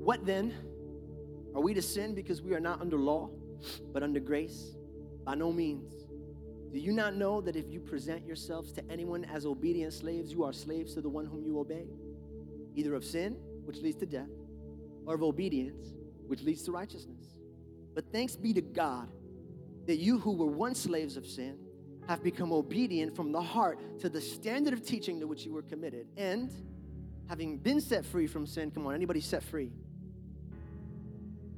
What then? Are we to sin because we are not under law, but under grace? By no means. Do you not know that if you present yourselves to anyone as obedient slaves, you are slaves to the one whom you obey? Either of sin, which leads to death, or of obedience, which leads to righteousness. But thanks be to God that you who were once slaves of sin have become obedient from the heart to the standard of teaching to which you were committed. And having been set free from sin, come on, anybody set free?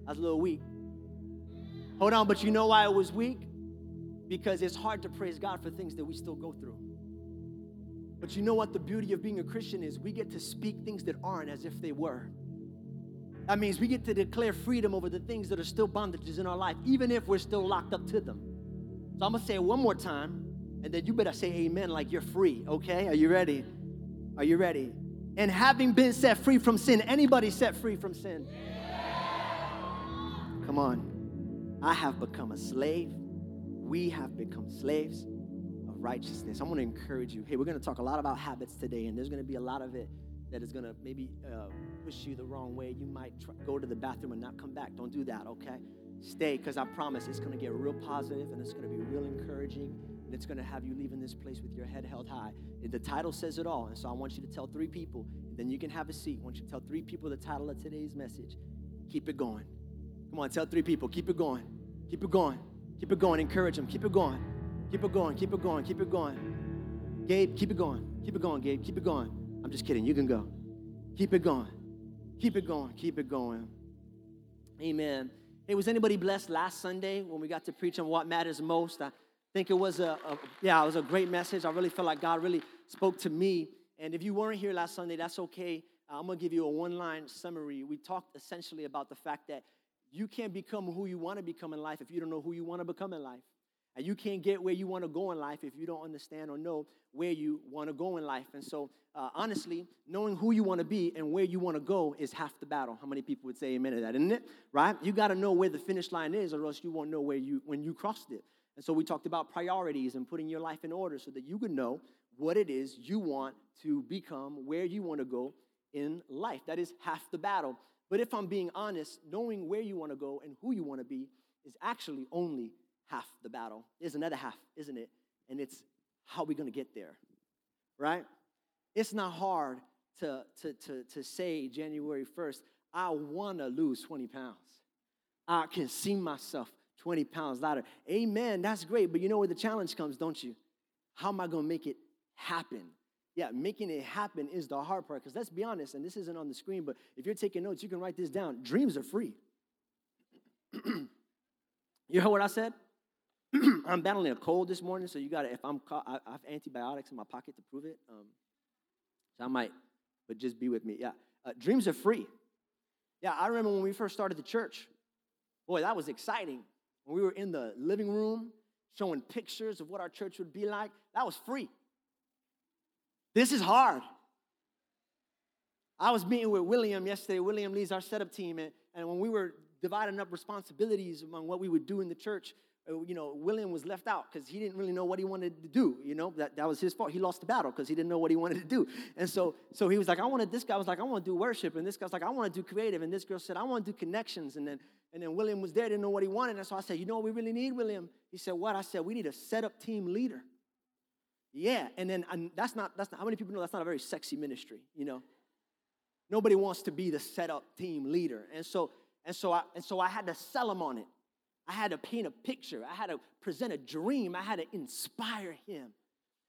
I was a little weak. Hold on, but you know why I was weak? Because it's hard to praise God for things that we still go through. But you know what the beauty of being a Christian is? We get to speak things that aren't as if they were. That means we get to declare freedom over the things that are still bondages in our life, even if we're still locked up to them. So I'm gonna say it one more time, and then you better say amen like you're free, okay? Are you ready? Are you ready? And having been set free from sin, anybody set free from sin? Come on. I have become a slave. We have become slaves of righteousness. I want to encourage you. Hey, we're going to talk a lot about habits today, and there's going to be a lot of it that is going to maybe uh, push you the wrong way. You might try, go to the bathroom and not come back. Don't do that, okay? Stay, because I promise it's going to get real positive and it's going to be real encouraging and it's going to have you leaving this place with your head held high. The title says it all. And so I want you to tell three people, and then you can have a seat. I want you to tell three people the title of today's message. Keep it going. Come on, tell three people. Keep it going. Keep it going. Keep it going. Encourage them. Keep it going. Keep it going. Keep it going. Keep it going. Gabe, keep it going. Keep it going, Gabe. Keep it going. I'm just kidding. You can go. Keep it going. Keep it going. Keep it going. Amen. Hey, was anybody blessed last Sunday when we got to preach on what matters most? I think it was a, a, yeah, it was a great message. I really felt like God really spoke to me. And if you weren't here last Sunday, that's okay. I'm gonna give you a one-line summary. We talked essentially about the fact that you can't become who you want to become in life if you don't know who you want to become in life. And you can't get where you want to go in life if you don't understand or know where you want to go in life. And so, uh, honestly, knowing who you want to be and where you want to go is half the battle. How many people would say amen to that, isn't it? Right? You got to know where the finish line is, or else you won't know where you when you crossed it. And so we talked about priorities and putting your life in order so that you can know what it is you want to become, where you want to go in life. That is half the battle. But if I'm being honest, knowing where you want to go and who you want to be is actually only half the battle. There's another half, isn't it? And it's how are we going to get there, right? It's not hard to, to, to, to say January 1st, I want to lose 20 pounds. I can see myself 20 pounds lighter. Amen, that's great. But you know where the challenge comes, don't you? How am I going to make it happen? Yeah, making it happen is the hard part. Because let's be honest, and this isn't on the screen, but if you're taking notes, you can write this down. Dreams are free. you heard what I said? I'm battling a cold this morning, so you got to, if I'm caught, I, have antibiotics in my pocket to prove it. Um, so I might, but just be with me. Yeah, uh, dreams are free. Yeah, I remember when we first started the church. Boy, that was exciting. When we were in the living room showing pictures of what our church would be like, that was free. This is hard. I was meeting with William yesterday. William leads our setup team, and, and when we were dividing up responsibilities among what we would do in the church, uh, you know, William was left out because he didn't really know what he wanted to do. You know, that, that was his fault. He lost the battle because he didn't know what he wanted to do. And so, so he was like, I wanted, this guy was like, I want to do worship. And this guy's like, I want to do creative. And this girl said, I want to do connections. And then, and then William was there, didn't know what he wanted. And so I said, You know what we really need, William? He said, What? I said, We need a setup team leader. Yeah. And then and that's not, that's not, how many people know that's not a very sexy ministry, you know? Nobody wants to be the setup team leader. And so, and so I, and so I had to sell him on it. I had to paint a picture. I had to present a dream. I had to inspire him.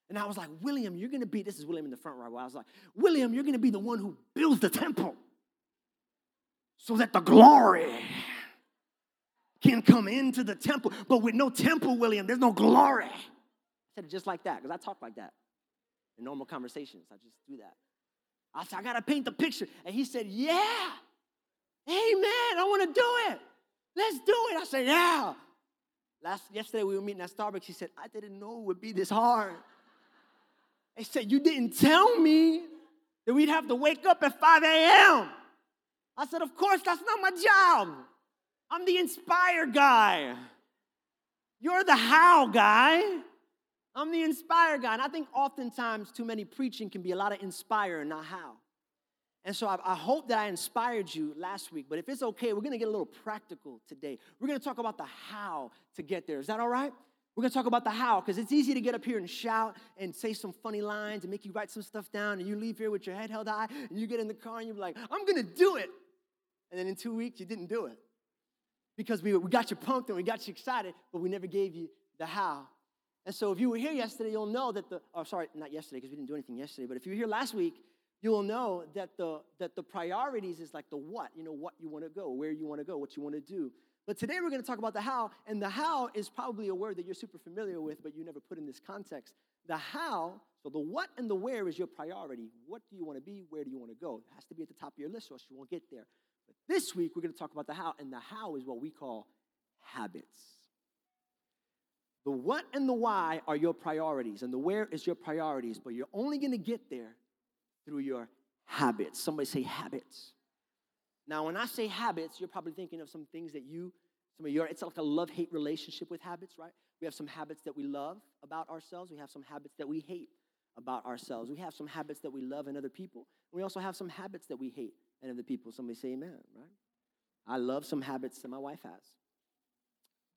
And I was like, William, you're to be, this is William in the front row. I was like, William, you're to be the one who builds the temple so that the glory can come into the temple. But with no temple, William, there's no glory. Said it just like that because I talk like that in normal conversations. I just do that. I said, I got to paint the picture. And he said, Yeah. amen. I want to do it. Let's do it. I said, Yeah. Last yesterday we were meeting at Starbucks. He said, I didn't know it would be this hard. He said, You didn't tell me that we'd have to wake up at 5 a.m. I said, Of course, that's not my job. I'm the inspire guy. You're the how guy. I'm the inspire guy. And I think oftentimes too many preaching can be a lot of inspire and not how. And so I, I, hope that I inspired you last week. But if it's okay, we're going to get a little practical today. We're going to talk about the how to get there. Is that all right? We're going to talk about the how because it's easy to get up here and shout and say some funny lines and make you write some stuff down. And you leave here with your head held high and you get in the car and you're like, I'm going to do it. And then in two weeks, you didn't do it because we, we got you pumped and we got you excited, but we never gave you the how. And so if you were here yesterday, you'll know that the, oh, sorry, not yesterday because we didn't do anything yesterday, but if you were here last week, you will know that the, that the priorities is like the what, you know, what you want to go, where you want to go, what you want to do. But today we're going to talk about the how, and the how is probably a word that you're super familiar with, but you never put in this context. The how, so the what and the where is your priority. What do you want to be? Where do you want to go? It has to be at the top of your list, or else you won't get there. But this week we're going to talk about the how, and the how is what we call habits. The what and the why are your priorities, and the where is your priorities, but you're only going to get there through your habits. Somebody say habits. Now, when I say habits, you're probably thinking of some things that you, some of your, it's like a love hate relationship with habits, right? We have some habits that we love about ourselves, we have some habits that we hate about ourselves. We have some habits that we love in other people. We also have some habits that we hate in other people. Somebody say amen, right? I love some habits that my wife has.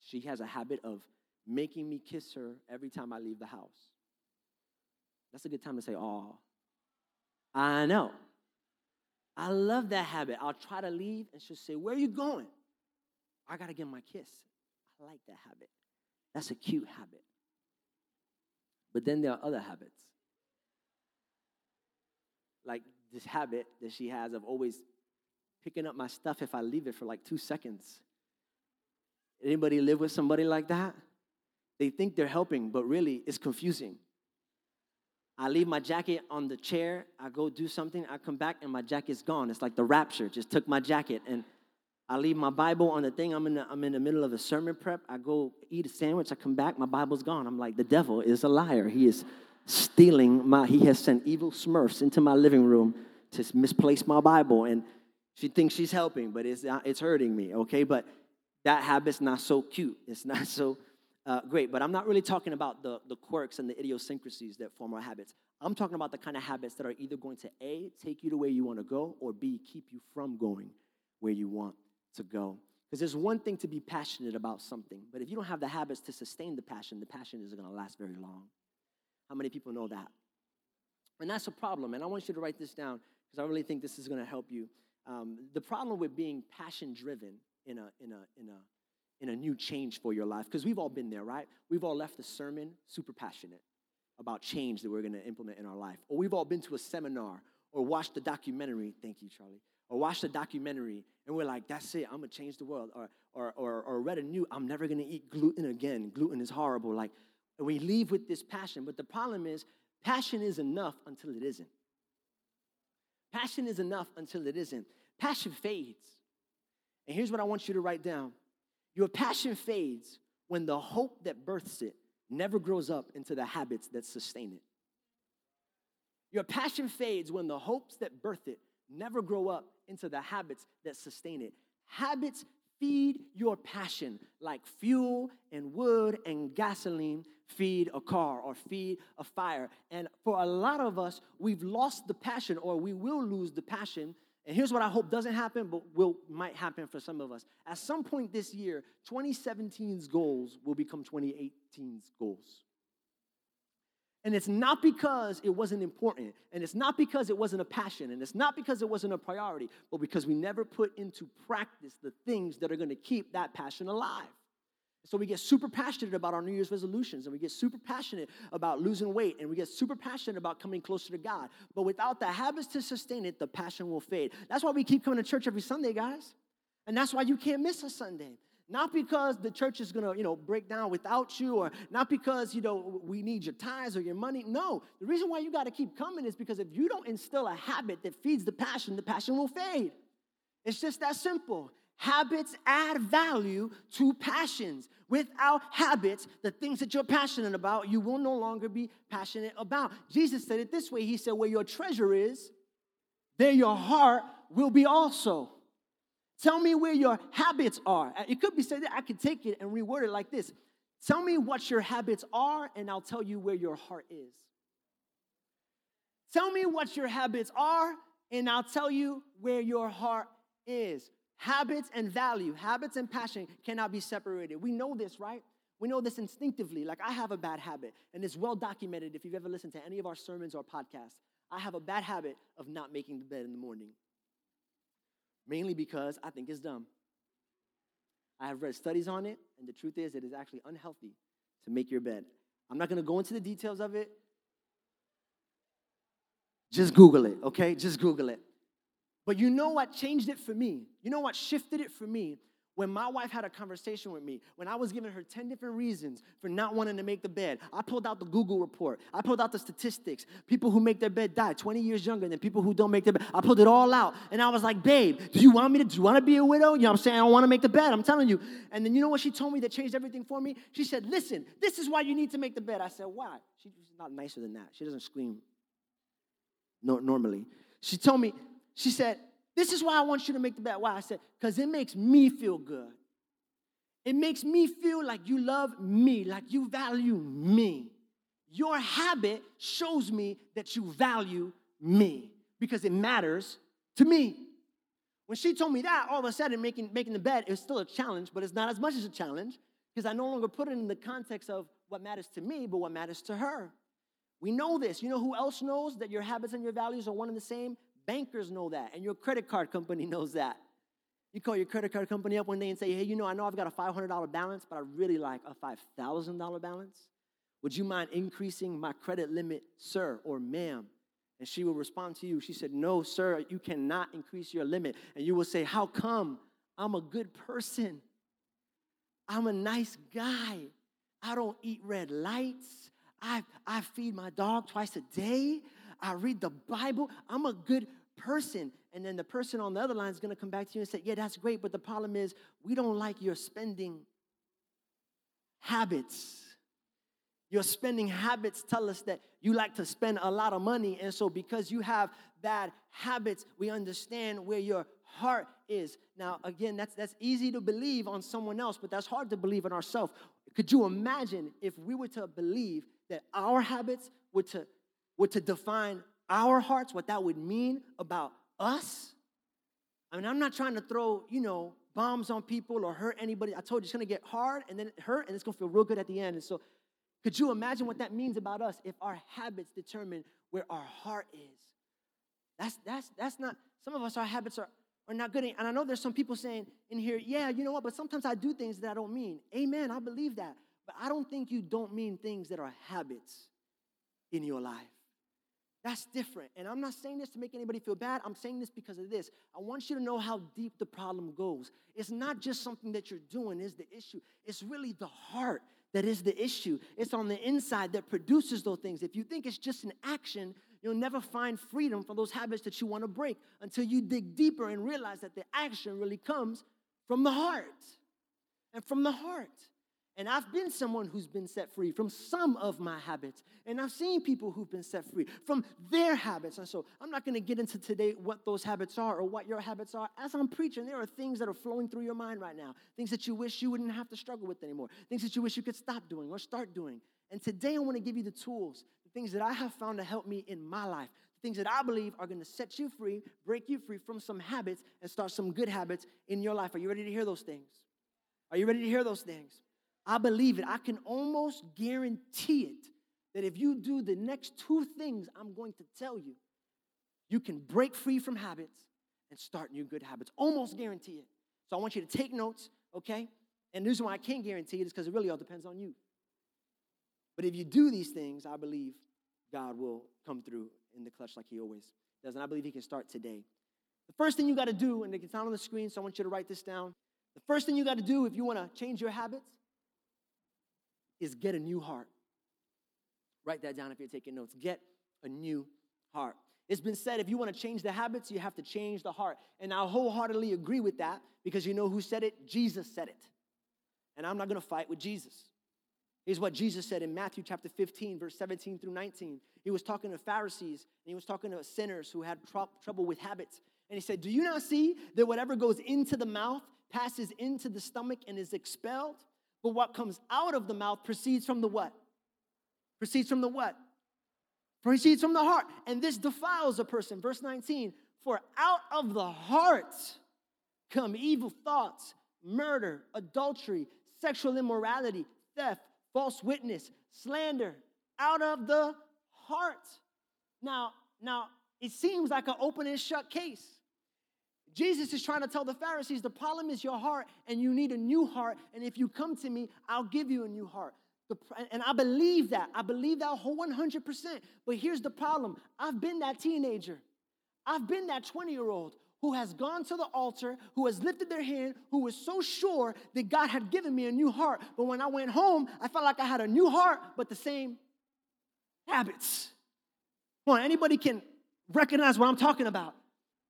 She has a habit of making me kiss her every time I leave the house. That's a good time to say, oh, I know. I love that habit. I'll try to leave and she'll say, Where are you going? I got to give my kiss. I like that habit. That's a cute habit. But then there are other habits. Like this habit that she has of always picking up my stuff if I leave it for like two seconds. Anybody live with somebody like that? They think they're helping, but really it's confusing. I leave my jacket on the chair. I go do something. I come back and my jacket's gone. It's like the rapture just took my jacket. And I leave my Bible on the thing. I'm in the, I'm in the middle of a sermon prep. I go eat a sandwich. I come back. My Bible's gone. I'm like, the devil is a liar. He is stealing my, he has sent evil smurfs into my living room to misplace my Bible. And she thinks she's helping, but it's, it's hurting me, okay? But that habit's not so cute. It's not so uh, great, but I'm not really talking about the, the quirks and the idiosyncrasies that form our habits. I'm talking about the kind of habits that are either going to A, take you to where you want to go, or B, keep you from going where you want to go. Because there's one thing to be passionate about something, but if you don't have the habits to sustain the passion, the passion isn't going to last very long. How many people know that? And that's a problem, and I want you to write this down because I really think this is going to help you. Um, the problem with being passion driven in a, in, a, in, a, in a new change for your life because we've all been there, right? We've all left a sermon super passionate about change that we're going to implement in our life. Or we've all been to a seminar or watched a documentary. Thank you, Charlie. Or watched a documentary and we're like, that's it, I'm going to change the world. Or, or, or, or read a new, I'm never going to eat gluten again. Gluten is horrible. Like, we leave with this passion. But the problem is, passion is enough until it isn't. Passion is enough until it isn't. Passion fades. And here's what I want you to write down your passion fades when the hope that births it never grows up into the habits that sustain it. Your passion fades when the hopes that birth it never grow up into the habits that sustain it. Habits feed your passion like fuel and wood and gasoline feed a car or feed a fire. And for a lot of us, we've lost the passion or we will lose the passion and here's what I hope doesn't happen, but will might happen for some of us. At some point this year, 2017's goals will become 2018's goals. And it's not because it wasn't important, and it's not because it wasn't a passion, and it's not because it wasn't a priority, but because we never put into practice the things that are going to keep that passion alive. So we get super passionate about our New Year's resolutions and we get super passionate about losing weight and we get super passionate about coming closer to God. But without the habits to sustain it, the passion will fade. That's why we keep coming to church every Sunday, guys. And that's why you can't miss a Sunday. Not because the church is gonna, you know, break down without you, or not because, you know, we need your tithes or your money. No. The reason why you gotta keep coming is because if you don't instill a habit that feeds the passion, the passion will fade. It's just that simple. Habits add value to passions. Without habits, the things that you're passionate about, you will no longer be passionate about. Jesus said it this way He said, Where your treasure is, there your heart will be also. Tell me where your habits are. Uh, it could be said that I could take it and reword it like this Tell me what your habits are, and I'll tell you where your heart is. Tell me what your habits are, and I'll tell you where your heart is. Habits and value, habits and passion cannot be separated. We know this, right? We know this instinctively. Like, I have a bad habit, and it's well documented if you've ever listened to any of our sermons or podcasts. I have a bad habit of not making the bed in the morning, mainly because I think it's dumb. I have read studies on it, and the truth is, it is actually unhealthy to make your bed. I'm not gonna go into the details of it. Just Google it, okay? Just Google it. But you know what changed it for me? You know what shifted it for me? When my wife had a conversation with me, when I was giving her 10 different reasons for not wanting to make the bed, I pulled out the Google report. I pulled out the statistics. People who make their bed die 20 years younger than people who don't make their bed. I pulled it all out. And I was like, babe, do you want me to, do you want to be a widow? You know what I'm saying? I don't want to make the bed. I'm telling you. And then you know what she told me that changed everything for me? She said, listen, this is why you need to make the bed. I said, why? She's not nicer than that. She doesn't scream no, normally. She told me, she said, This is why I want you to make the bet. Why? I said, Because it makes me feel good. It makes me feel like you love me, like you value me. Your habit shows me that you value me because it matters to me. When she told me that, all of a sudden making, making the bed is still a challenge, but it's not as much as a challenge because I no longer put it in the context of what matters to me, but what matters to her. We know this. You know who else knows that your habits and your values are one and the same? Bankers know that, and your credit card company knows that. You call your credit card company up one day and say, hey, you know, I know I've got a $500 balance, but I really like a $5,000 balance. Would you mind increasing my credit limit, sir or ma'am? And she will respond to you. She said, No, sir, you cannot increase your limit. And you will say, How come? I'm a good person. I'm a nice guy. I don't eat red lights. I, I feed my dog twice a day. I read the Bible. I'm a good person. And then the person on the other line is going to come back to you and say, Yeah, that's great. But the problem is, we don't like your spending habits. Your spending habits tell us that you like to spend a lot of money. And so, because you have bad habits, we understand where your heart is. Now, again, that's, that's easy to believe on someone else, but that's hard to believe in ourselves. Could you imagine if we were to believe that our habits were to, were to define our hearts, what that would mean about us. I mean, I'm not trying to throw, you know, bombs on people or hurt anybody. I told you it's gonna get hard and then hurt and it's gonna feel real good at the end. And so, could you imagine what that means about us if our habits determine where our heart is? That's that's that's not. Some of us, our habits are are not good. And I know there's some people saying in here, yeah, you know what? But sometimes I do things that I don't mean. Amen. I believe that. But I don't think you don't mean things that are habits in your life. That's different. And I'm not saying this to make anybody feel bad. I'm saying this because of this. I want you to know how deep the problem goes. It's not just something that you're doing is the issue. It's really the heart that is the issue. It's on the inside that produces those things. If you think it's just an action, you'll never find freedom from those habits that you want to break until you dig deeper and realize that the action really comes from the heart. And from the heart. And I've been someone who's been set free from some of my habits. And I've seen people who've been set free from their habits. And so I'm not going to get into today what those habits are or what your habits are. As I'm preaching, there are things that are flowing through your mind right now. Things that you wish you wouldn't have to struggle with anymore. Things that you wish you could stop doing or start doing. And today I want to give you the tools, the things that I have found to help me in my life. The things that I believe are going to set you free, break you free from some habits, and start some good habits in your life. Are you ready to hear those things? Are you ready to hear those things? I believe it. I can almost guarantee it that if you do the next two things I'm going to tell you, you can break free from habits and start new good habits. Almost guarantee it. So I want you to take notes, okay? And the reason why I can't guarantee it is because it really all depends on you. But if you do these things, I believe God will come through in the clutch like He always does. And I believe He can start today. The first thing you got to do, and it's not on the screen, so I want you to write this down. The first thing you got to do if you want to change your habits is get a new heart. Write that down if you're taking notes. Get a new heart. It's been said if you want to change the habits, you have to change the heart. And I wholeheartedly agree with that because you know who said it? Jesus said it. And I'm not going to fight with Jesus. Here's what Jesus said in Matthew chapter 15, verse 17 through 19. He was talking to Pharisees and he was talking to sinners who had tr- trouble with habits. And he said, Do you not see that whatever goes into the mouth passes into the stomach and is expelled? But what comes out of the mouth proceeds from the what? Proceeds from the what? Proceeds from the heart. And this defiles a person. Verse 19, for out of the heart come evil thoughts, murder, adultery, sexual immorality, theft false witness, slander, out of the heart. Now, now it seems like an open and shut case. Jesus is trying to tell the Pharisees the problem is your heart, and you need a new heart. And if you come to me, I'll give you a new heart. The, and I believe that. I believe that whole 100%. But here's the problem I've been that teenager, I've been that 20 year old who has gone to the altar, who has lifted their hand, who was so sure that God had given me a new heart. But when I went home, I felt like I had a new heart, but the same habits. Well, anybody can recognize what I'm talking about.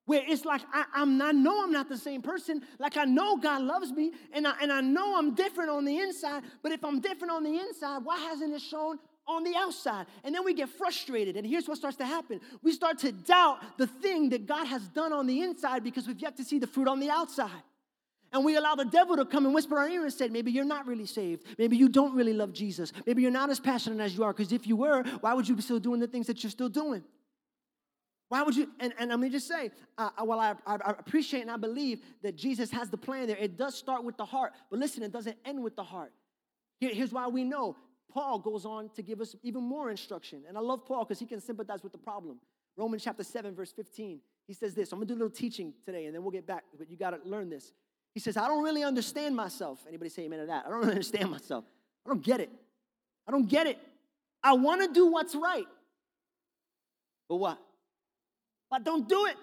Where it's like I, am I know I'm not the same person. Like I know God loves me, and I, and I know I'm different on the inside. But if I'm different on the inside, why hasn't it shown on the outside. And then we get frustrated. And here's what starts to happen we start to doubt the thing that God has done on the inside because we've yet to see the fruit on the outside. And we allow the devil to come and whisper our ear and say, maybe you're not really saved. Maybe you don't really love Jesus. Maybe you're not as passionate as you are. Because if you were, why would you be still doing the things that you're still doing? Why would you? And, and let me just say, uh, well, I, I appreciate and I believe that Jesus has the plan there. It does start with the heart. But listen, it doesn't end with the heart. Here, here's why we know Paul goes on to give us even more instruction. And I love Paul because he can sympathize with the problem. Romans chapter 7, verse 15. He says this. I'm gonna do a little teaching today and then we'll get back, but you gotta learn this. He says, I don't really understand myself. Anybody say amen to that? I don't really understand myself. I don't get it. I don't get it. I wanna do what's right. But what? But don't do it.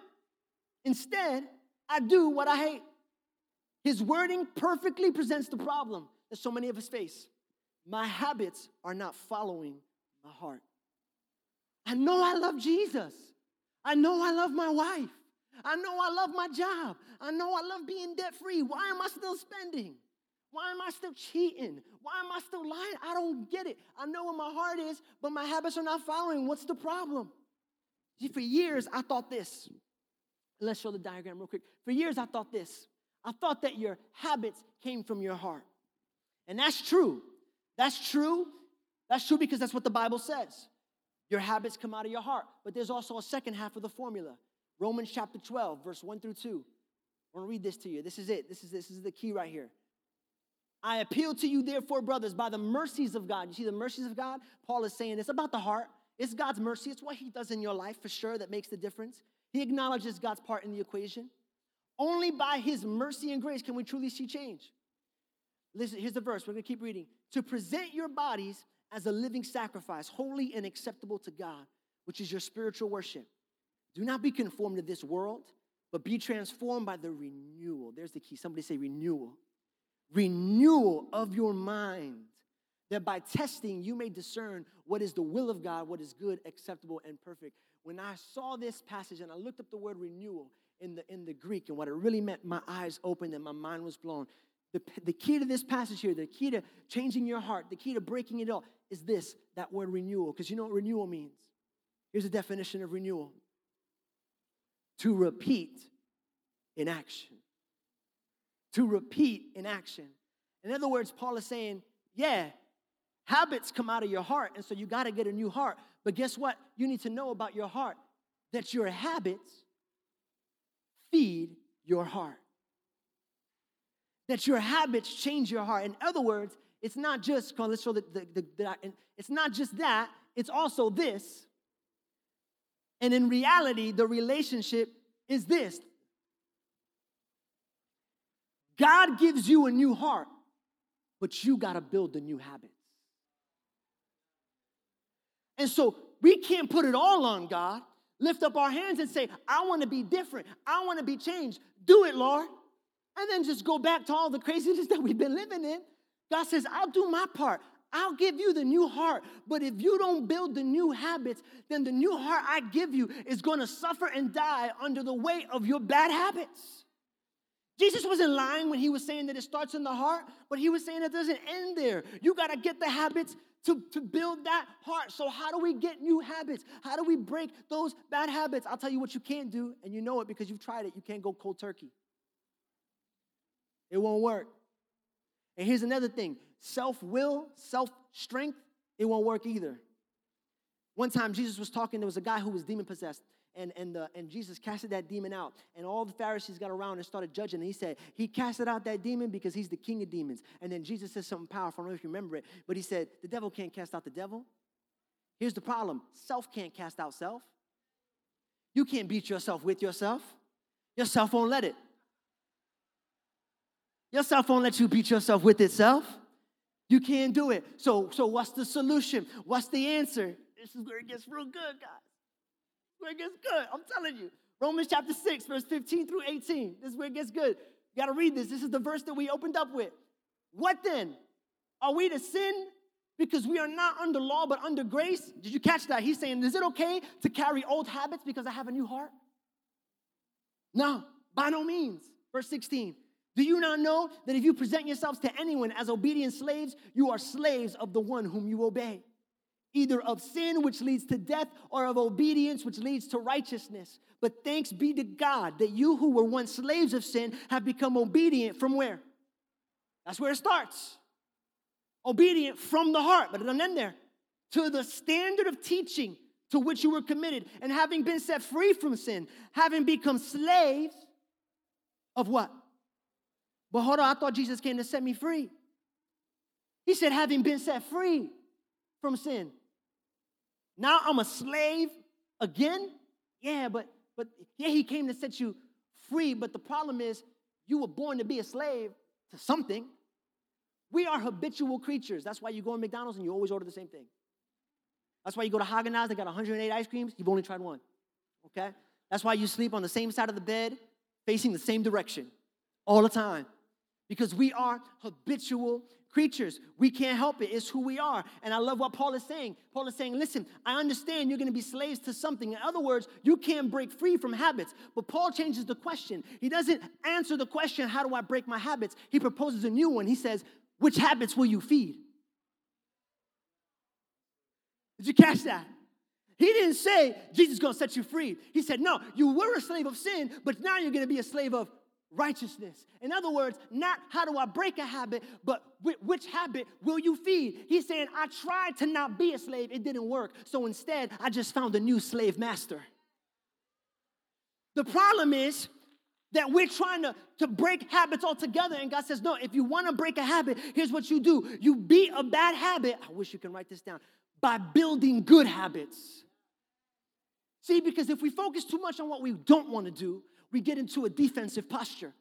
Instead, I do what I hate. His wording perfectly presents the problem that so many of us face my habits are not following my heart. I know I love Jesus. I know I love my wife. I know I love my job. I know I love being debt free. Why am I still spending? Why am I still cheating? Why am I still lying? I don't get it. I know where my heart is, but my habits are not following. What's the problem? For years, I thought this. Let's show the diagram real quick. For years, I thought this. I thought that your habits came from your heart. And that's true. That's true. That's true because that's what the Bible says. Your habits come out of your heart. But there's also a second half of the formula. Romans chapter 12, verse 1 through 2. I want to read this to you. This is it. This is this is the key right here. I appeal to you, therefore, brothers, by the mercies of God. You see the mercies of God? Paul is saying it's about the heart. It's God's mercy. It's what He does in your life for sure that makes the difference. He acknowledges God's part in the equation. Only by His mercy and grace can we truly see change. Listen, here's the verse. We're going to keep reading. To present your bodies as a living sacrifice, holy and acceptable to God, which is your spiritual worship. Do not be conformed to this world, but be transformed by the renewal. There's the key. Somebody say renewal. Renewal of your mind, that by testing you may discern what is the will of God, what is good, acceptable, and perfect. When I saw this passage and I looked up the word renewal in the, in the Greek and what it really meant, my eyes opened and my mind was blown. The, the key to this passage here, the key to changing your heart, the key to breaking it all is this that word renewal. Because you know what renewal means? Here's a definition of renewal to repeat in action. To repeat in action. In other words, Paul is saying, yeah, habits come out of your heart, and so you got to get a new heart. But guess what? You need to know about your heart that your habits feed your heart that your habits change your heart. In other words, it's not just, let's show the, the, the, it's not just that, it's also this. And in reality, the relationship is this God gives you a new heart, but you got to build the new habits. And so we can't put it all on God. Lift up our hands and say, I want to be different. I want to be changed. Do it, Lord and then just go back to all the craziness that we've been living in. God says, I'll do my part. I'll give you the new heart. But if you don't build the new habits, then the new heart I give you is going to suffer and die under the weight of your bad habits. Jesus wasn't lying when he was saying that it starts in the heart, but he was saying it doesn't end there. You got to get the habits to, to build that heart. So, how do we get new habits? How do we break those bad habits? I'll tell you what you can't do, and you know it because you've tried it. You can't go cold turkey, it won't work. And here's another thing self will, self strength, it won't work either. One time, Jesus was talking, there was a guy who was demon possessed and, and, the, and Jesus casted that demon out. And all the Pharisees got around and started judging. And he said, He casted out that demon because he's the king of demons. And then Jesus said something powerful. I don't know if you remember it, but he said, The devil can't cast out the devil. Here's the problem self can't cast out self. You can't beat yourself with yourself. Yourself won't let it. Yourself won't let you beat yourself with itself. You can't do it. So, so what's the solution? What's the answer? This is where it gets real good, guys where it gets good. I'm telling you. Romans chapter 6, verse 15 through 18. This is where it gets good. You got to read this. This is the verse that we opened up with. What then? Are we to sin because we are not under law but under grace? Did you catch that? He's saying, is it okay to carry old habits because I have a new heart? No, by no means. Verse 16. Do you not know that if you present yourselves to anyone as obedient slaves, you are slaves of the one whom you obey? Either of sin, which leads to death, or of obedience, which leads to righteousness. But thanks be to God that you who were once slaves of sin have become obedient from where? That's where it starts. Obedient from the heart, but it doesn't end there. To the standard of teaching to which you were committed, and having been set free from sin, having become slaves of what? But hold on, I thought Jesus came to set me free. He said, having been set free from sin. Now I'm a slave again? Yeah, but but yeah, he came to set you free, but the problem is you were born to be a slave to something. We are habitual creatures. That's why you go to McDonald's and you always order the same thing. That's why you go to Haagen-Dazs, they got 108 ice creams, you've only tried one. Okay? That's why you sleep on the same side of the bed, facing the same direction all the time. Because we are habitual creatures. We can't help it. It's who we are. And I love what Paul is saying. Paul is saying, listen, I understand you're going to be slaves to something. In other words, you can't break free from habits. But Paul changes the question. He doesn't answer the question, how do I break my habits? He proposes a new one. He says, which habits will you feed? Did you catch that? He didn't say Jesus is going to set you free. He said, no, you were a slave of sin, but now you're going to be a slave of righteousness. In other words, not how do I break a habit, but which habit will you feed? He's saying, I tried to not be a slave, it didn't work. So instead, I just found a new slave master. The problem is that we're trying to, to break habits altogether, and God says, No, if you want to break a habit, here's what you do you beat a bad habit. I wish you can write this down by building good habits. See, because if we focus too much on what we don't want to do, we get into a defensive posture.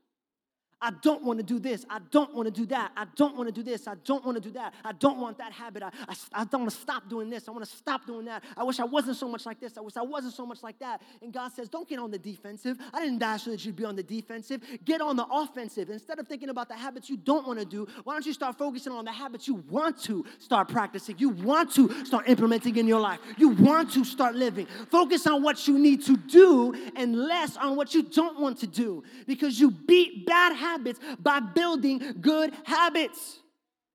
I don't want to do this. I don't want to do that. I don't want to do this. I don't want to do that. I don't want that habit. I, I, I don't want to stop doing this. I want to stop doing that. I wish I wasn't so much like this. I wish I wasn't so much like that. And God says, don't get on the defensive. I didn't so that you'd be on the defensive. Get on the offensive. Instead of thinking about the habits you don't want to do, why don't you start focusing on the habits you want to start practicing? You want to start implementing in your life. You want to start living. Focus on what you need to do and less on what you don't want to do because you beat bad habits habits by building good habits.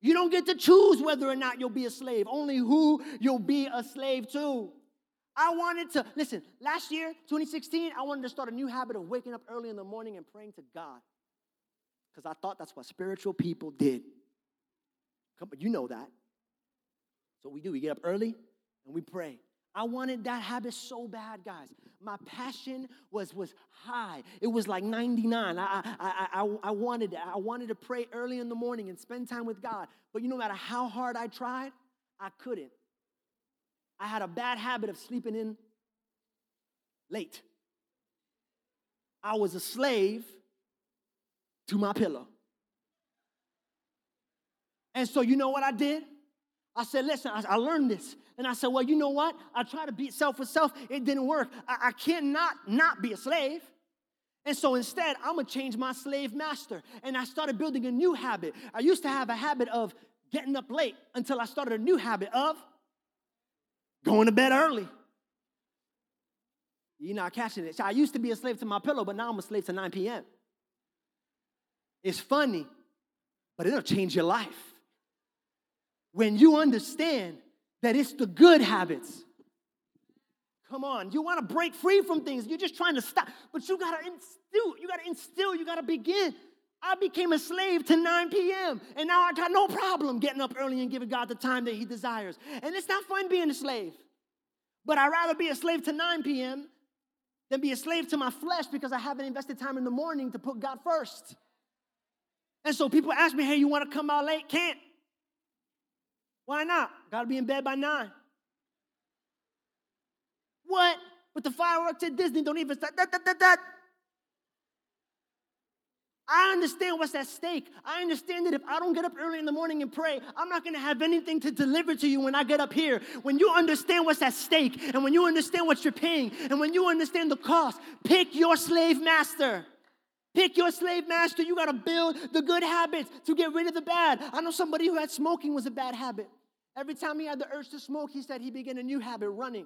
You don't get to choose whether or not you'll be a slave, only who you'll be a slave to. I wanted to, listen, last year, 2016, I wanted to start a new habit of waking up early in the morning and praying to God. Because I thought that's what spiritual people did. But you know that. So we do. We get up early and we pray. I wanted that habit so bad, guys. My passion was, was high. It was like 99. I, I, I, I, wanted, I wanted to pray early in the morning and spend time with God. But you know, no matter how hard I tried, I couldn't. I had a bad habit of sleeping in late. I was a slave to my pillow. And so, you know what I did? I said, listen, I, I, learned this. And I said, well, you know what? I tried to beat self with self. It didn't work. I, I can't not, be a slave. And so instead, I'm gonna change my slave master. And I started building a new habit. I used to have a habit of getting up late until I started a new habit of going to bed early. You're not catching it. So I used to be a slave to my pillow, but now I'm a slave to 9 p.m. It's funny, but it'll change your life. When you understand that it's the good habits. Come on, you want to break free from things. You're just trying to stop, but you got to instill, you got to instill, you got to begin. I became a slave to 9 p.m. and now I got no problem getting up early and giving God the time that He desires. And it's not fun being a slave, but I'd rather be a slave to 9 p.m. than be a slave to my flesh because I haven't invested time in the morning to put God first. And so people ask me, hey, you want to come out late? Can't. Why not? Got to be in bed by 9. What? But the fireworks at Disney don't even start. That, that, that, that. I understand what's at stake. I understand that if I don't get up early in the morning and pray, I'm not going to have anything to deliver to you when I get up here. When you understand what's at stake, and when you understand what you're paying, and when you understand the cost, pick your slave master. Pick your slave master. You got to build the good habits to get rid of the bad. I know somebody who had smoking was a bad habit. Every time he had the urge to smoke, he said he began a new habit running.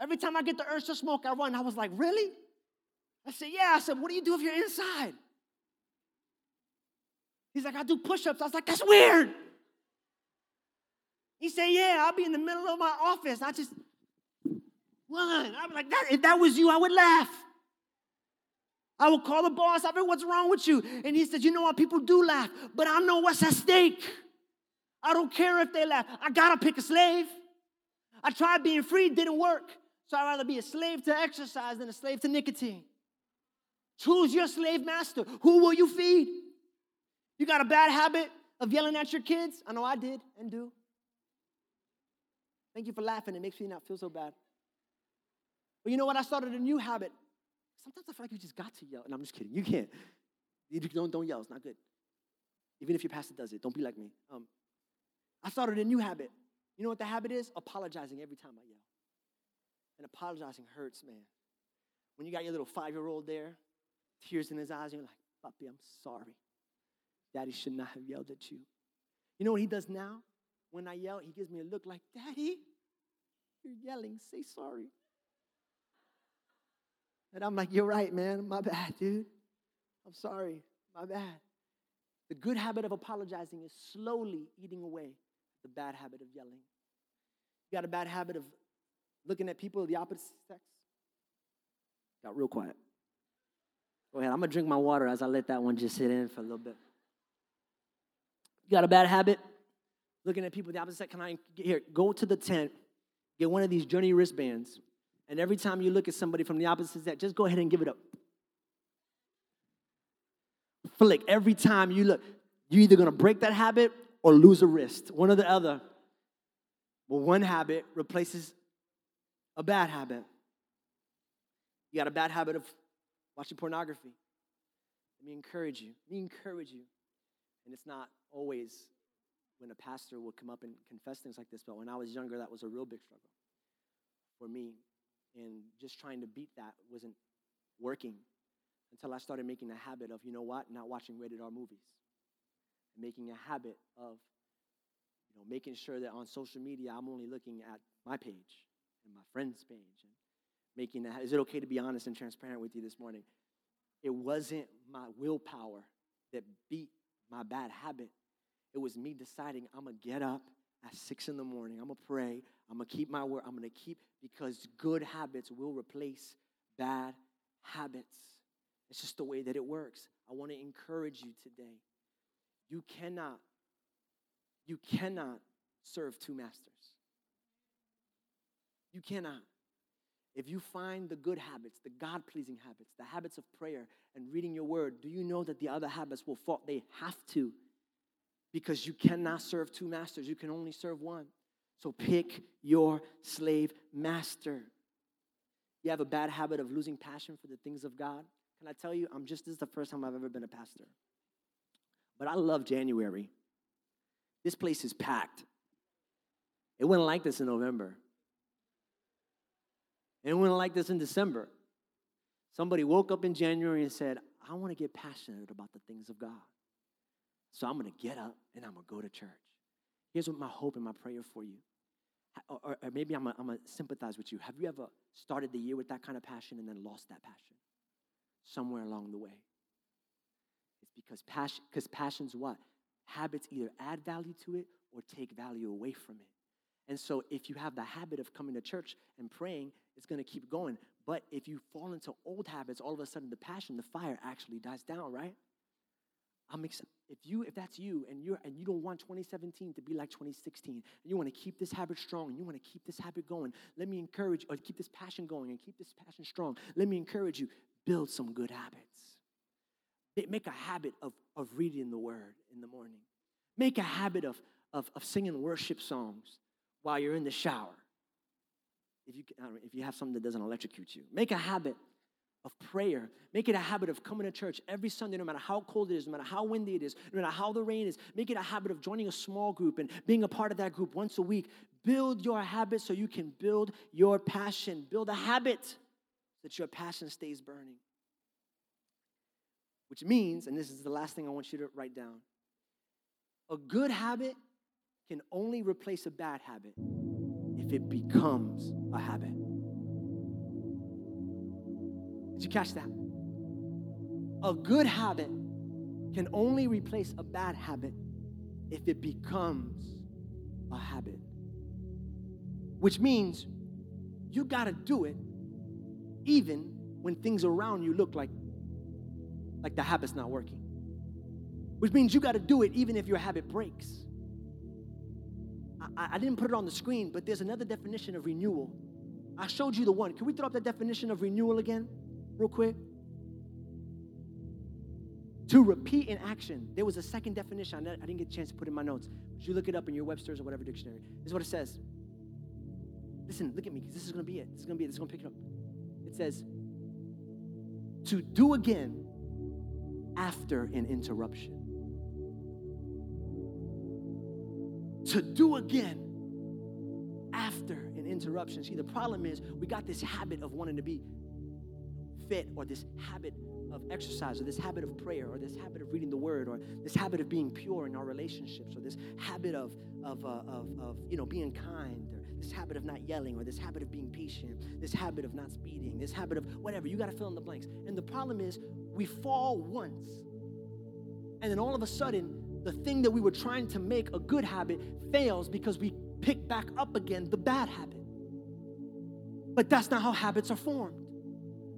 Every time I get the urge to smoke, I run. I was like, really? I said, Yeah. I said, What do you do if you're inside? He's like, I do push ups. I was like, That's weird. He said, Yeah, I'll be in the middle of my office. I just run. I'm like, that, If that was you, I would laugh. I would call the boss. I mean, what's wrong with you? And he said, You know what? People do laugh, but I know what's at stake. I don't care if they laugh. I gotta pick a slave. I tried being free, didn't work. So I'd rather be a slave to exercise than a slave to nicotine. Choose your slave master. Who will you feed? You got a bad habit of yelling at your kids? I know I did and do. Thank you for laughing. It makes me not feel so bad. But you know what? I started a new habit. Sometimes I feel like you just got to yell. And I'm just kidding. You can't. You don't, don't yell. It's not good. Even if your pastor does it, don't be like me. Um, I started a new habit. You know what the habit is? Apologizing every time I yell. And apologizing hurts, man. When you got your little five year old there tears in his eyes, and you're like, Puppy, I'm sorry. Daddy should not have yelled at you. You know what he does now? When I yell, he gives me a look like, Daddy, you're yelling, say sorry. And I'm like, You're right, man. My bad, dude. I'm sorry. My bad. The good habit of apologizing is slowly eating away the bad habit of yelling. You got a bad habit of looking at people of the opposite sex? Got real quiet. Go ahead. I'm going to drink my water as I let that one just sit in for a little bit. You got a bad habit? Looking at people the opposite sex. Can I get here? Go to the tent, get one of these journey wristbands, and every time you look at somebody from the opposite sex, just go ahead and give it up. Flick every time you look. You're either to break that habit or lose a wrist, one or the other. Well, one habit replaces a bad habit. You got a bad habit of watching pornography. Let me encourage you. Let me encourage you. And it's not always when a pastor will come up and confess things like this, but when I was younger, that was a real big struggle for me. And just trying to beat that wasn't working until I started making a habit of, you know what, not watching rated R movies. And making a habit of, you know, making sure that on social media I'm only looking at my page and my friend's page and making that. Is it okay to be honest and transparent with you this morning? It wasn't my willpower that beat my bad habit. It was me deciding I'm to get up at six in the morning. I'm to pray. I'm to keep my word. I'm to keep, because good habits will replace bad habits. It's just the way that it works. I want to encourage you today. You cannot, you cannot serve two masters. You cannot. If you find the good habits, the God pleasing habits, the habits of prayer and reading your word, do you know that the other habits will fall? They have to because you cannot serve two masters. You can only serve one. So pick your slave master. You have a bad habit of losing passion for the things of God. Can I tell you, I'm just, this is the first time I've ever been a pastor. But I love January. This place is packed. It wasn't like this in November. Anyone like this in December? Somebody woke up in January and said, I want to get passionate about the things of God. So I'm going to get up and I'm going to go to church. Here's what my hope and my prayer for you. Or, or maybe I'm going to sympathize with you. Have you ever started the year with that kind of passion and then lost that passion somewhere along the way? Because passion, because passion's what? Habits either add value to it or take value away from it. And so if you have the habit of coming to church and praying, it's going to keep going. But if you fall into old habits, all of a sudden the passion, the fire actually dies down, right? I'm excited. If you, if that's you, and you're and you don't want 2017 to be like 2016, and you want to keep this habit strong, and you want to keep this habit going, let me encourage, or keep this passion going, and keep this passion strong. Let me encourage you: build some good habits. Make a habit of of reading the Word in the morning. Make a habit of of, of singing worship songs while you're in the shower. If you, if you have something that doesn't electrocute you, make a habit of prayer. Make it a habit of coming to church every Sunday, no matter how cold it is, no matter how windy it is, no matter how the rain is. Make it a habit of joining a small group and being a part of that group once a week. Build your habit so you can build your passion. Build a habit that your passion stays burning. Which means, and this is the last thing I want you to write down a good habit can only replace a bad habit if it becomes a habit. Did you catch that? A good habit can only replace a bad habit if it becomes a habit. Which means you got to do it even when things around you look like like the habit's not working. Which means you got to do it even if your habit breaks. I, I didn't put it on the screen, but there's another definition of renewal. I showed you the one. Can we throw up that definition of renewal again? real quick? To repeat in action. There was a second definition I didn't get a chance to put in my notes. But you look it up in your Webster's or whatever dictionary. This is what it says. Listen, look at me, because this is going to be it. This is going to be it. This is going to pick it up. It says, to do again after an interruption. To do again after an interruption. See, the problem is we got this habit of wanting to be fit or this habit of exercise or this habit of prayer or this habit of reading the word or this habit of being pure in our relationships or this habit of, of, uh, of, of you know being kind this habit of not yelling or this habit of being patient this habit of not speeding this habit of whatever you got to fill in the blanks and the problem is we fall once and then all of a sudden the thing that we were trying to make a good habit fails because we pick back up again the bad habit but that's not how habits are formed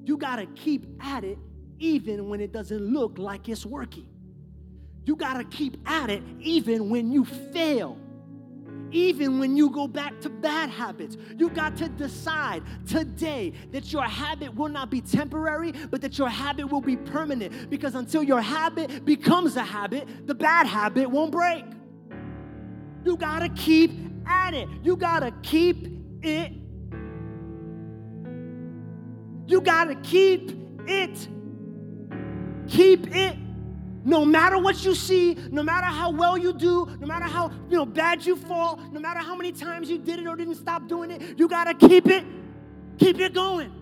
you got to keep at it even when it doesn't look like it's working. You got to keep at it even when you fail. Even when you go back to bad habits, you got to decide today that your habit will not be temporary, but that your habit will be permanent. Because until your habit becomes a habit, the bad habit won't break. You got to keep at it. You got to keep it you got to keep it. Keep it. No matter what you see, no matter how well you do, no matter how you know bad you fall, no matter how many times you did it or didn't stop doing it, you got to keep it. Keep it going.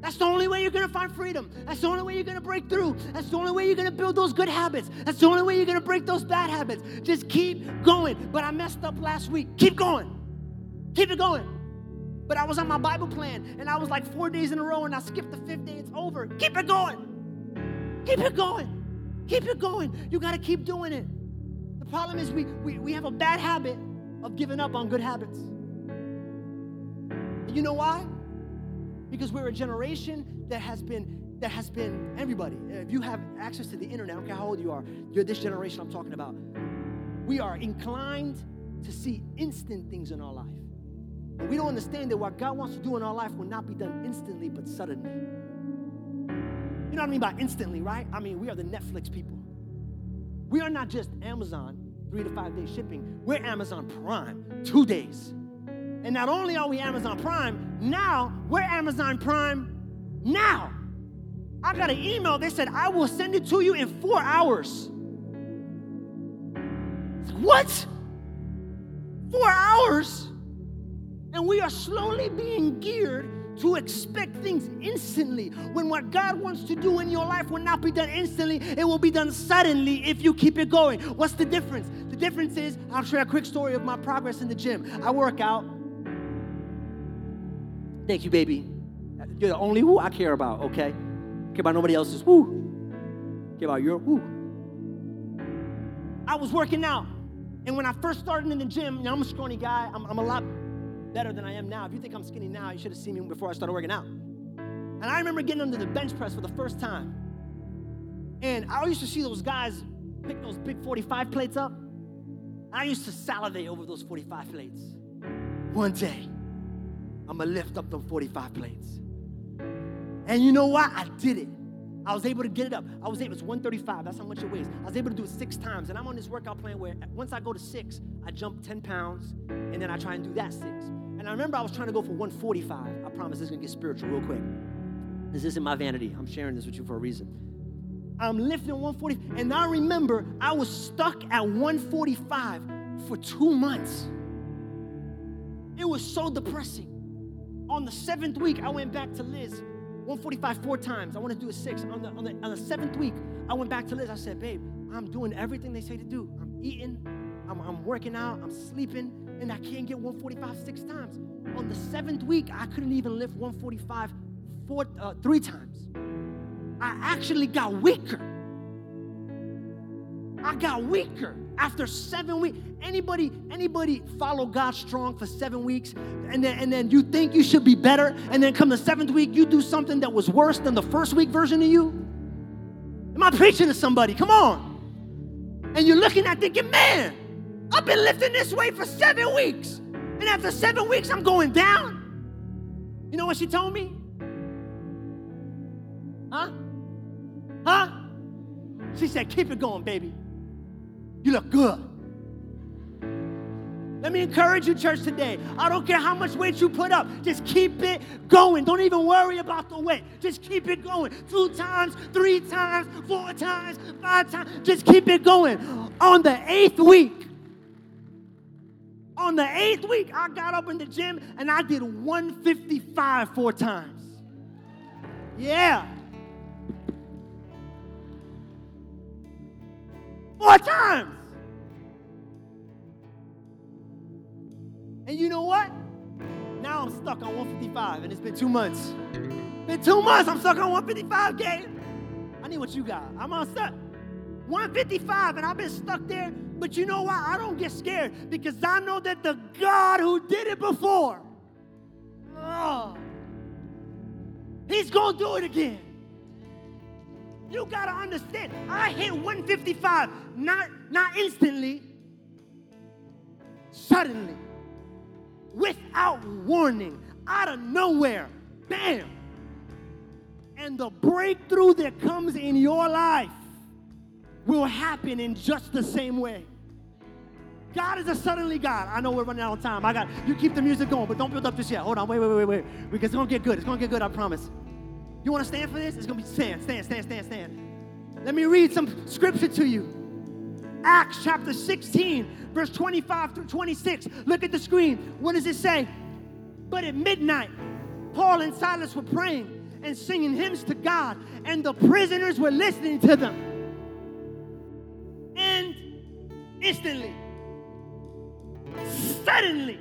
That's the only way you're to find freedom. That's the only way you're to break through. That's the only way you're to build those good habits. That's the only way you're to break those bad habits. Just keep going. But I messed up last week. Keep going. Keep it going but I was on my Bible plan and I was like four days in a row and I skipped the fifth day. It's over. Keep it going. Keep it going. Keep it going. You got to keep doing it. The problem is we, we, we have a bad habit of giving up on good habits. And you know why? Because we're a generation that has been that has been everybody. If you have access to the internet, I don't care how old you are, you're this generation I'm talking about. We are inclined to see instant things in our life. And we don't understand that what God wants to do in our life will not be done instantly, but suddenly. You know what I mean by instantly, right? I mean, we are the Netflix people. We are not just Amazon, three to five day shipping. We're Amazon Prime, two days. And not only are we Amazon Prime, now we're Amazon Prime now. I got an email. They said, I will send it to you in four hours. What? Four hours? And we are slowly being geared to expect things instantly. When what God wants to do in your life will not be done instantly, it will be done suddenly if you keep it going. What's the difference? The difference is I'll share a quick story of my progress in the gym. I work out. Thank you, baby. You're the only who I care about, okay? Care about nobody else's who. Care about your who. I was working out, and when I first started in the gym, you know, I'm a scrawny guy. I'm, I'm a lot better than I am now. If you think I'm skinny now, you should have seen me before I started working out. And I remember getting under the bench press for the first time. And I used to see those guys pick those big 45 plates up. I used to salivate over those 45 plates. One day, I'm gonna lift up them 45 plates. And you know what? I did it. I was able to get it up. I was able, it's 135, that's how much it weighs. I was able to do it six times. And I'm on this workout plan where once I go to six, I jump 10 pounds, and then I try and do that six. And I remember I was trying to go for 145. I promise this is gonna get spiritual real quick. This isn't my vanity. I'm sharing this with you for a reason. I'm lifting 140, and I remember I was stuck at 145 for two months. It was so depressing. On the seventh week, I went back to Liz 145 four times. I want to do a six. On the, on, the, on the seventh week, I went back to Liz. I said, babe, I'm doing everything they say to do. I'm eating, I'm, I'm working out, I'm sleeping, and I can't get 145 six times. On the seventh week, I couldn't even lift 145 four, uh, three times. I actually got weaker. I got weaker after seven weeks. Anybody, anybody follow God strong for seven weeks, and then and then you think you should be better, and then come the seventh week, you do something that was worse than the first week version of you? Am I preaching to somebody? Come on. And you're looking at thinking, man, I've been lifting this weight for seven weeks. And after seven weeks, I'm going down. You know what she told me? Huh? Huh? She said, keep it going, baby. You look good. Let me encourage you, church, today. I don't care how much weight you put up, just keep it going. Don't even worry about the weight. Just keep it going. Two times, three times, four times, five times. Just keep it going. On the eighth week, on the eighth week, I got up in the gym and I did 155 four times. Yeah. Four times. And you know what? Now I'm stuck on 155, and it's been two months. Been two months, I'm stuck on 155, Gabe. I need what you got. I'm on stuck. 155, and I've been stuck there. But you know why? I don't get scared because I know that the God who did it before, oh, He's gonna do it again. You gotta understand. I hit 155, not, not instantly, suddenly, without warning, out of nowhere. Bam! And the breakthrough that comes in your life will happen in just the same way. God is a suddenly God. I know we're running out of time. I got you keep the music going, but don't build up just yet. Hold on, wait, wait, wait, wait. Because it's gonna get good. It's gonna get good, I promise. You want to stand for this? It's to be stand, stand, stand, stand, stand. Let me read some scripture to you. Acts chapter 16, verse 25 through 26. Look at the screen. What does it say? But at midnight, Paul and Silas were praying and singing hymns to God, and the prisoners were listening to them. And instantly, suddenly,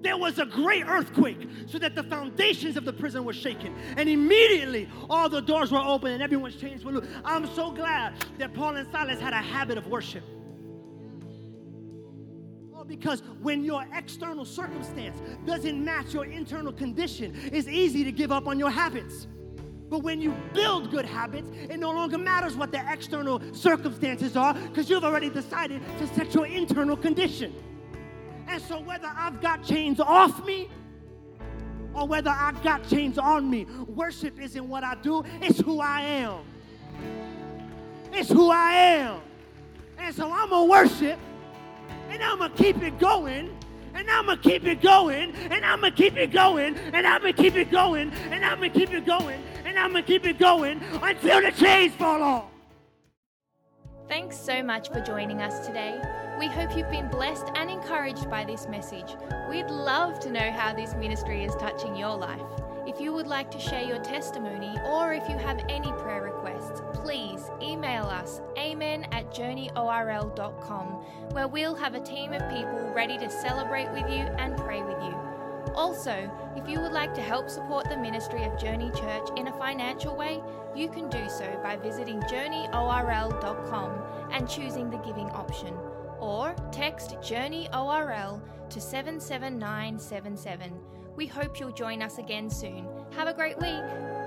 there was a great earthquake so that the foundations of the prison were shaken. And immediately all the doors were open and everyone's chains were loose. I'm so glad that Paul and Silas had a habit of worship. Oh, because when your external circumstance doesn't match your internal condition, it's easy to give up on your habits. But when you build good habits, it no longer matters what the external circumstances are because you've already decided to set your internal condition. And so, whether I've got chains off me or whether I've got chains on me, worship isn't what I do, it's who I am. It's who I am. And so, I'm going to worship and I'm going to keep it going. And I'm gonna keep it going, and I'm gonna keep it going, and I'm gonna keep it going, and I'm gonna keep it going, and I'm gonna keep it going until the chains fall off. Thanks so much for joining us today. We hope you've been blessed and encouraged by this message. We'd love to know how this ministry is touching your life. If you would like to share your testimony or if you have any prayer requests, please email us amen at journeyorl.com, where we'll have a team of people ready to celebrate with you and pray with you. Also, if you would like to help support the ministry of Journey Church in a financial way, you can do so by visiting journeyorl.com and choosing the giving option, or text JourneyORL to 77977. We hope you'll join us again soon. Have a great week.